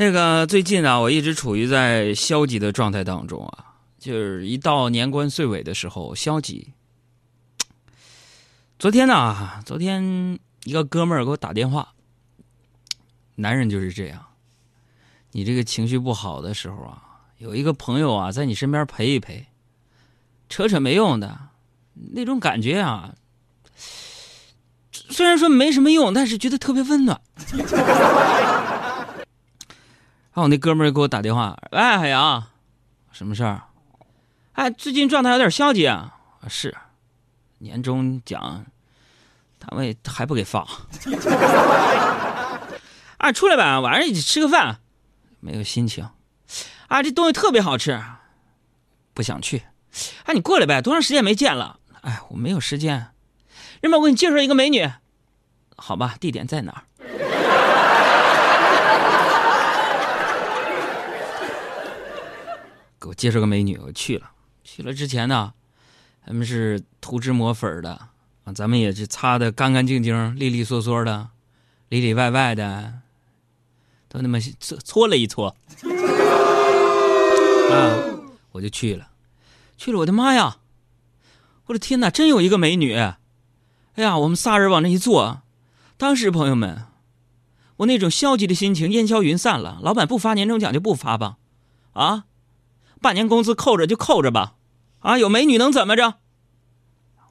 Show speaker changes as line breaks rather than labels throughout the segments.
那个最近啊，我一直处于在消极的状态当中啊，就是一到年关岁尾的时候，消极。昨天呢，昨天一个哥们儿给我打电话，男人就是这样，你这个情绪不好的时候啊，有一个朋友啊在你身边陪一陪，扯扯没用的，那种感觉啊，虽然说没什么用，但是觉得特别温暖。然后我那哥们儿给我打电话，喂，海洋，什么事儿？哎，最近状态有点消极啊。是，年终奖，单位还不给发。啊，出来吧，晚上一起吃个饭。没有心情。啊，这东西特别好吃，不想去。哎，你过来呗，多长时间没见了？哎，我没有时间。要不我给你介绍一个美女。好吧，地点在哪儿？给我介绍个美女，我去了。去了之前呢，他们是涂脂抹粉的啊，咱们也是擦的干干净净、利利索索的、里里外外的，都那么搓搓了一搓 啊，我就去了。去了，我的妈呀！我的天哪，真有一个美女！哎呀，我们仨人往那一坐，当时朋友们，我那种消极的心情烟消云散了。老板不发年终奖就不发吧，啊？半年工资扣着就扣着吧，啊，有美女能怎么着？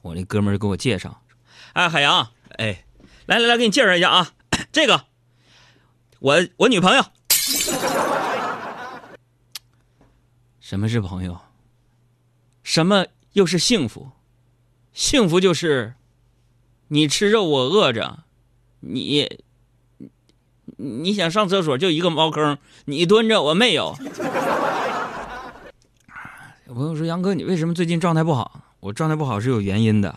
我那哥们儿给我介绍，哎，海洋，哎，来来来，给你介绍一下啊，这个，我我女朋友。什么是朋友？什么又是幸福？幸福就是你吃肉我饿着，你你想上厕所就一个茅坑，你蹲着我没有。有朋友说：“杨哥，你为什么最近状态不好？”我状态不好是有原因的。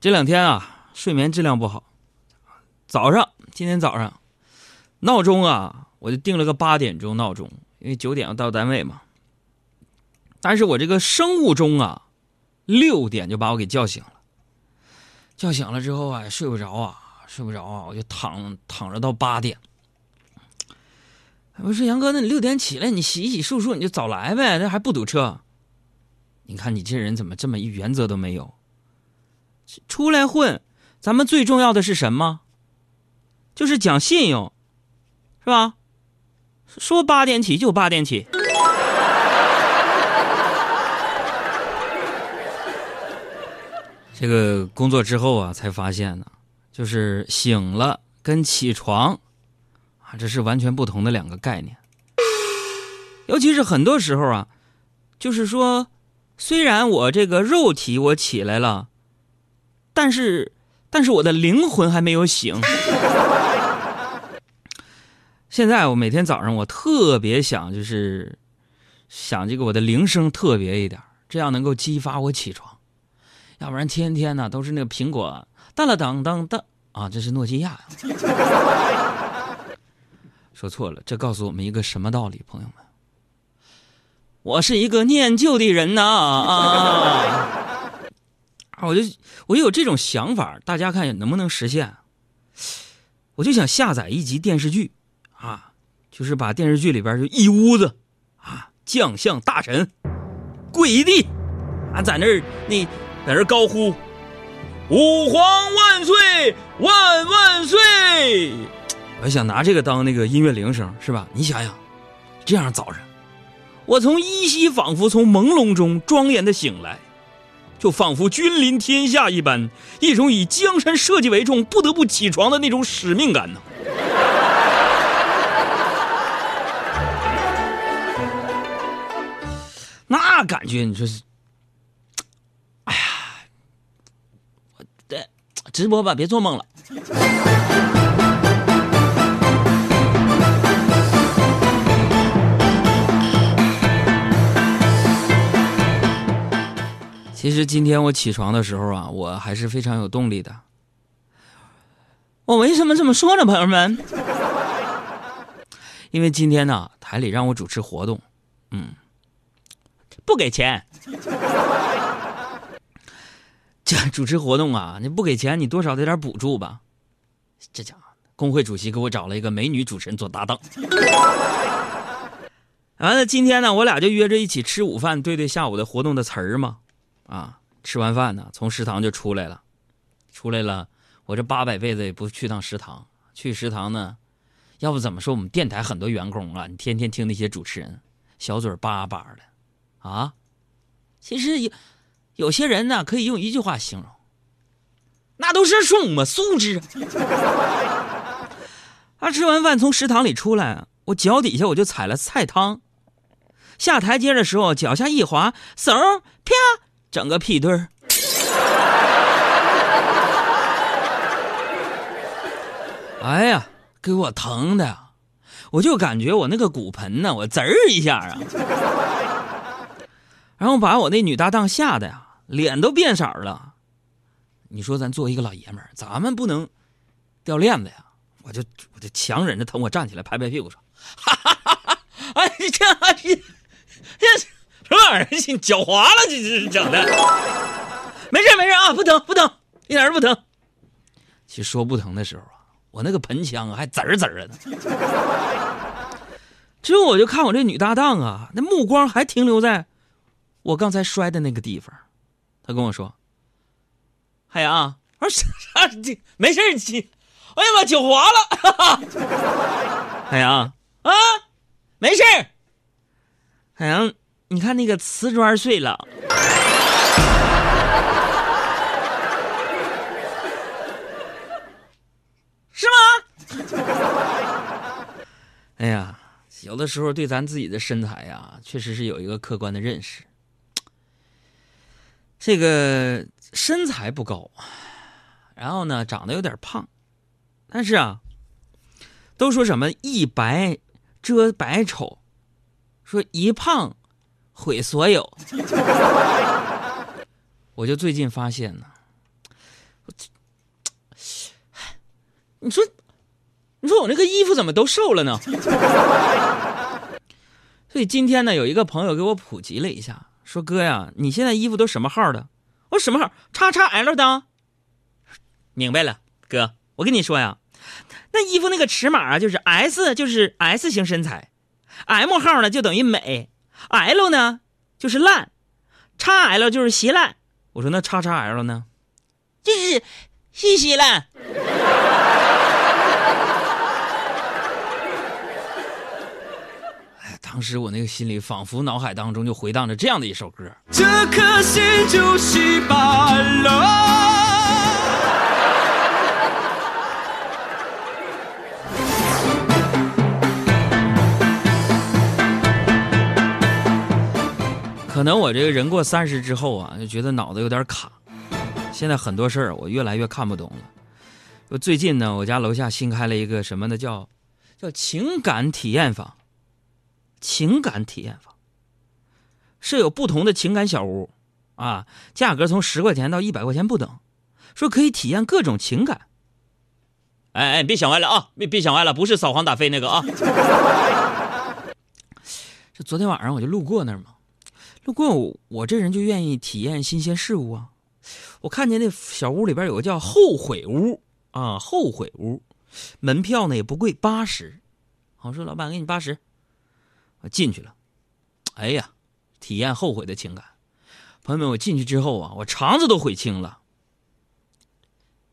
这两天啊，睡眠质量不好。早上，今天早上，闹钟啊，我就定了个八点钟闹钟，因为九点要到单位嘛。但是我这个生物钟啊，六点就把我给叫醒了。叫醒了之后啊，睡不着啊，睡不着啊，我就躺躺着到八点。我说杨哥，那你六点起来，你洗洗漱漱，你就早来呗，那还不堵车。你看你这人怎么这么一原则都没有？出来混，咱们最重要的是什么？就是讲信用，是吧？说八点起就八点起。这个工作之后啊，才发现呢，就是醒了跟起床。啊，这是完全不同的两个概念。尤其是很多时候啊，就是说，虽然我这个肉体我起来了，但是，但是我的灵魂还没有醒。现在我每天早上我特别想，就是想这个我的铃声特别一点，这样能够激发我起床。要不然天天呢都是那个苹果当了当当当啊，这是诺基亚。说错了，这告诉我们一个什么道理，朋友们？我是一个念旧的人呐 啊！我就我有这种想法，大家看能不能实现？我就想下载一集电视剧啊，就是把电视剧里边就一屋子啊将相大臣跪地啊，在那儿那在那儿高呼“吾皇万岁，万万岁”。我想拿这个当那个音乐铃声，是吧？你想想，这样早晨，我从依稀仿佛从朦胧中庄严的醒来，就仿佛君临天下一般，一种以江山社稷为重，不得不起床的那种使命感呢。那感觉，你说是？哎呀，我的直播吧，别做梦了。其实今天我起床的时候啊，我还是非常有动力的。我为什么这么说呢，朋友们？因为今天呢，台里让我主持活动，嗯，不给钱。这主持活动啊，你不给钱，你多少得点补助吧？这家伙工会主席给我找了一个美女主持人做搭档。完了，今天呢，我俩就约着一起吃午饭，对对下午的活动的词儿嘛。啊，吃完饭呢，从食堂就出来了，出来了，我这八百辈子也不去趟食堂。去食堂呢，要不怎么说我们电台很多员工啊？你天天听那些主持人，小嘴巴巴的，啊，其实有有些人呢，可以用一句话形容，那都是什么素质？啊，吃完饭从食堂里出来，我脚底下我就踩了菜汤。下台阶的时候，脚下一滑，嗖，啪，整个屁墩儿。哎呀，给我疼的，我就感觉我那个骨盆呢，我滋儿一下啊，然后把我那女搭档吓得呀，脸都变色了。你说咱作为一个老爷们儿，咱们不能掉链子呀。我就我就强忍着疼，我站起来拍拍屁股说：“ 哈哈哈哈哎，这这。”这玩意儿？你脚滑了？这这是整的？没事没事啊，不疼不疼，一点都不疼。其实说不疼的时候啊，我那个盆腔啊还滋儿滋儿的。之后我就看我这女搭档啊，那目光还停留在我刚才摔的那个地方。她跟我说：“海洋，我说啥啥？没事儿，亲。哎呀妈，脚滑了。海洋啊，没事。”海洋，你看那个瓷砖碎了，是吗？哎呀，有的时候对咱自己的身材呀，确实是有一个客观的认识。这个身材不高，然后呢，长得有点胖，但是啊，都说什么一白遮百丑。说一胖毁所有，我就最近发现呢，你说，你说我那个衣服怎么都瘦了呢？所以今天呢，有一个朋友给我普及了一下，说哥呀，你现在衣服都什么号的？我什么号？叉叉 L 的。明白了，哥，我跟你说呀，那衣服那个尺码啊，就是 S，就是 S 型身材。M 号呢就等于美，L 呢就是烂，XL 就是稀烂。我说那 XXL 呢？就是稀稀烂。哎，当时我那个心里仿佛脑海当中就回荡着这样的一首歌。这颗心就稀巴烂。可能我这个人过三十之后啊，就觉得脑子有点卡。现在很多事儿我越来越看不懂了。我最近呢，我家楼下新开了一个什么呢？叫叫情感体验房。情感体验房设有不同的情感小屋，啊，价格从十块钱到一百块钱不等，说可以体验各种情感。哎哎，别想歪了啊！别别想歪了，不是扫黄打非那个啊。这昨天晚上我就路过那儿嘛。路过我，我这人就愿意体验新鲜事物啊！我看见那小屋里边有个叫“后悔屋”啊，“后悔屋”，门票呢也不贵，八十。我说老板，给你八十。我进去了，哎呀，体验后悔的情感。朋友们，我进去之后啊，我肠子都悔青了，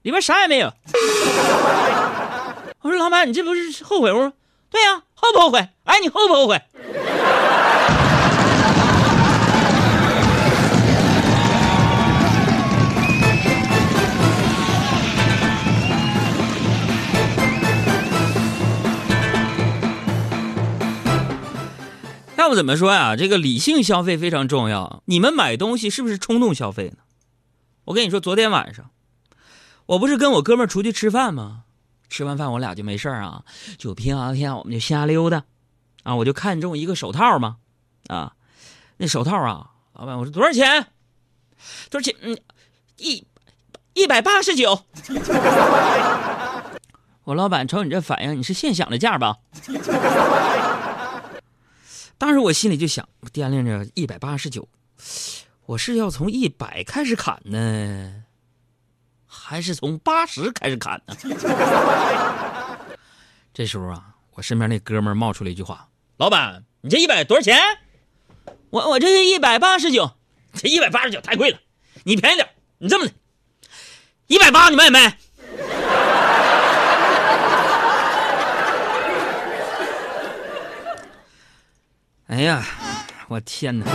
里边啥也没有。我说老板，你这不是后悔屋？对呀，后不后悔？哎，你后不后悔？怎么说呀？这个理性消费非常重要。你们买东西是不是冲动消费呢？我跟你说，昨天晚上，我不是跟我哥们儿出去吃饭吗？吃完饭我俩就没事啊，就平啊天我们就瞎溜达，啊，我就看中一个手套嘛，啊，那手套啊，老板我说多少钱？多少钱？嗯，一一百八十九。我老板瞅你这反应，你是现想的价吧？当时我心里就想，掂量着一百八十九，我是要从一百开始砍呢，还是从八十开始砍呢？这时候啊，我身边那哥们冒出了一句话：“老板，你这一百多少钱？”我我这是一百八十九，这一百八十九太贵了，你便宜点，你这么的，一百八你卖没？哎呀，我天哪！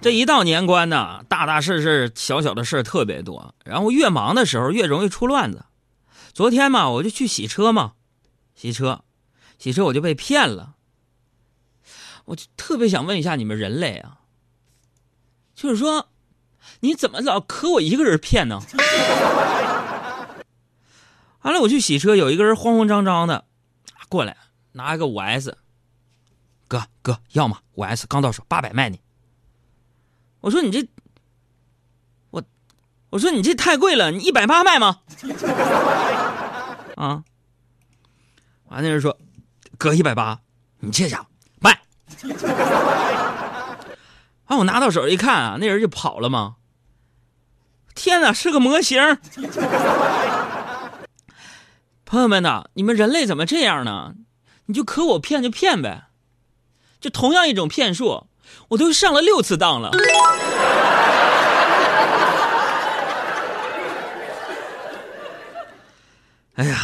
这一到年关呢，大大事事、小小的事特别多，然后越忙的时候越容易出乱子。昨天嘛，我就去洗车嘛，洗车，洗车我就被骗了。我就特别想问一下你们人类啊，就是说，你怎么老可我一个人骗呢？完了，我去洗车，有一个人慌慌张张的过来，拿一个五 S，哥哥要吗？五 S 刚到手，八百卖你。我说你这，我我说你这太贵了，你一百八卖吗？啊！完那人说，哥一百八，你这家伙卖。啊！我拿到手一看啊，那人就跑了吗？天哪，是个模型！朋友们呐，你们人类怎么这样呢？你就可我骗就骗呗，就同样一种骗术，我都上了六次当了。哎呀，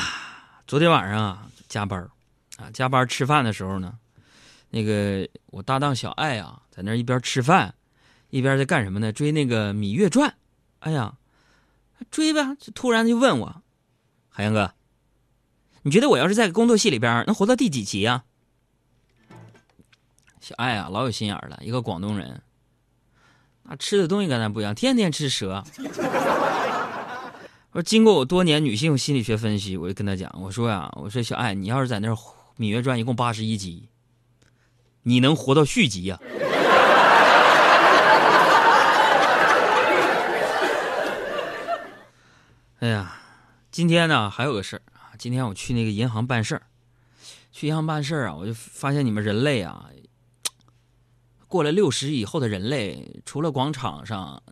昨天晚上啊加班啊加班吃饭的时候呢，那个我搭档小爱啊在那一边吃饭，一边在干什么呢？追那个《芈月传》。哎呀，追吧，就突然就问我，海洋哥，你觉得我要是在工作戏里边能活到第几集啊？小爱啊，老有心眼了，一个广东人，那吃的东西跟咱不一样，天天吃蛇。我说，经过我多年女性心理学分析，我就跟他讲，我说呀，我说小爱，你要是在那《芈月传》一共八十一集，你能活到续集呀？哎呀，今天呢还有个事儿啊，今天我去那个银行办事儿，去银行办事儿啊，我就发现你们人类啊，过了六十以后的人类，除了广场上。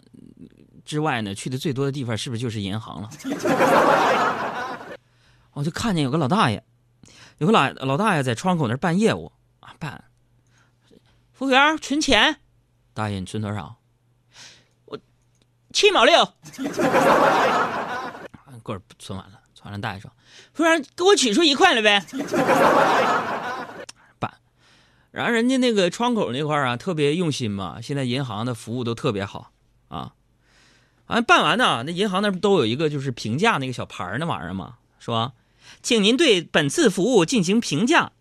之外呢，去的最多的地方是不是就是银行了？我就看见有个老大爷，有个老老大爷在窗口那办业务啊，办。服务员存钱，大爷你存多少？我七毛六。过会儿存完了，存完了，大爷说：“服务员给我取出一块来呗。”办。然后人家那个窗口那块啊，特别用心嘛，现在银行的服务都特别好啊。完办完呢，那银行那不都有一个就是评价那个小牌那玩意儿吗？说，请您对本次服务进行评价。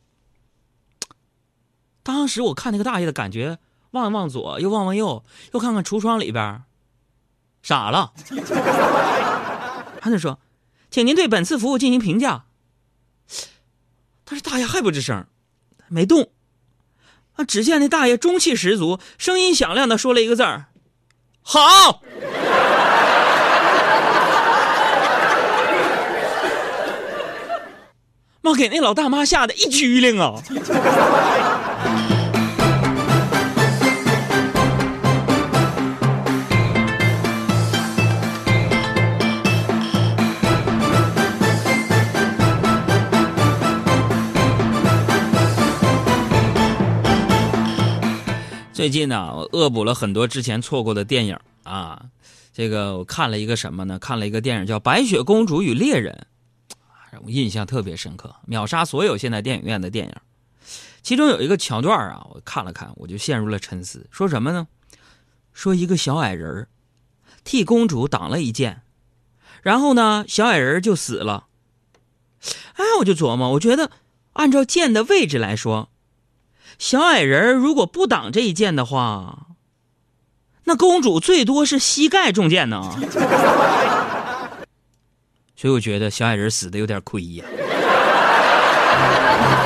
当时我看那个大爷的感觉，望望左，又望望右，又看看橱窗里边，傻了。他就说，请您对本次服务进行评价。但是大爷还不吱声，没动。啊，只见那大爷中气十足，声音响亮的说了一个字儿：“好。”妈给那老大妈吓得一激灵啊！最近呢，我恶补了很多之前错过的电影啊。这个我看了一个什么呢？看了一个电影叫《白雪公主与猎人》。我印象特别深刻，秒杀所有现在电影院的电影。其中有一个桥段啊，我看了看，我就陷入了沉思。说什么呢？说一个小矮人替公主挡了一剑，然后呢，小矮人就死了。哎，我就琢磨，我觉得按照剑的位置来说，小矮人如果不挡这一箭的话，那公主最多是膝盖中箭呢。所以我觉得小矮人死的有点亏呀。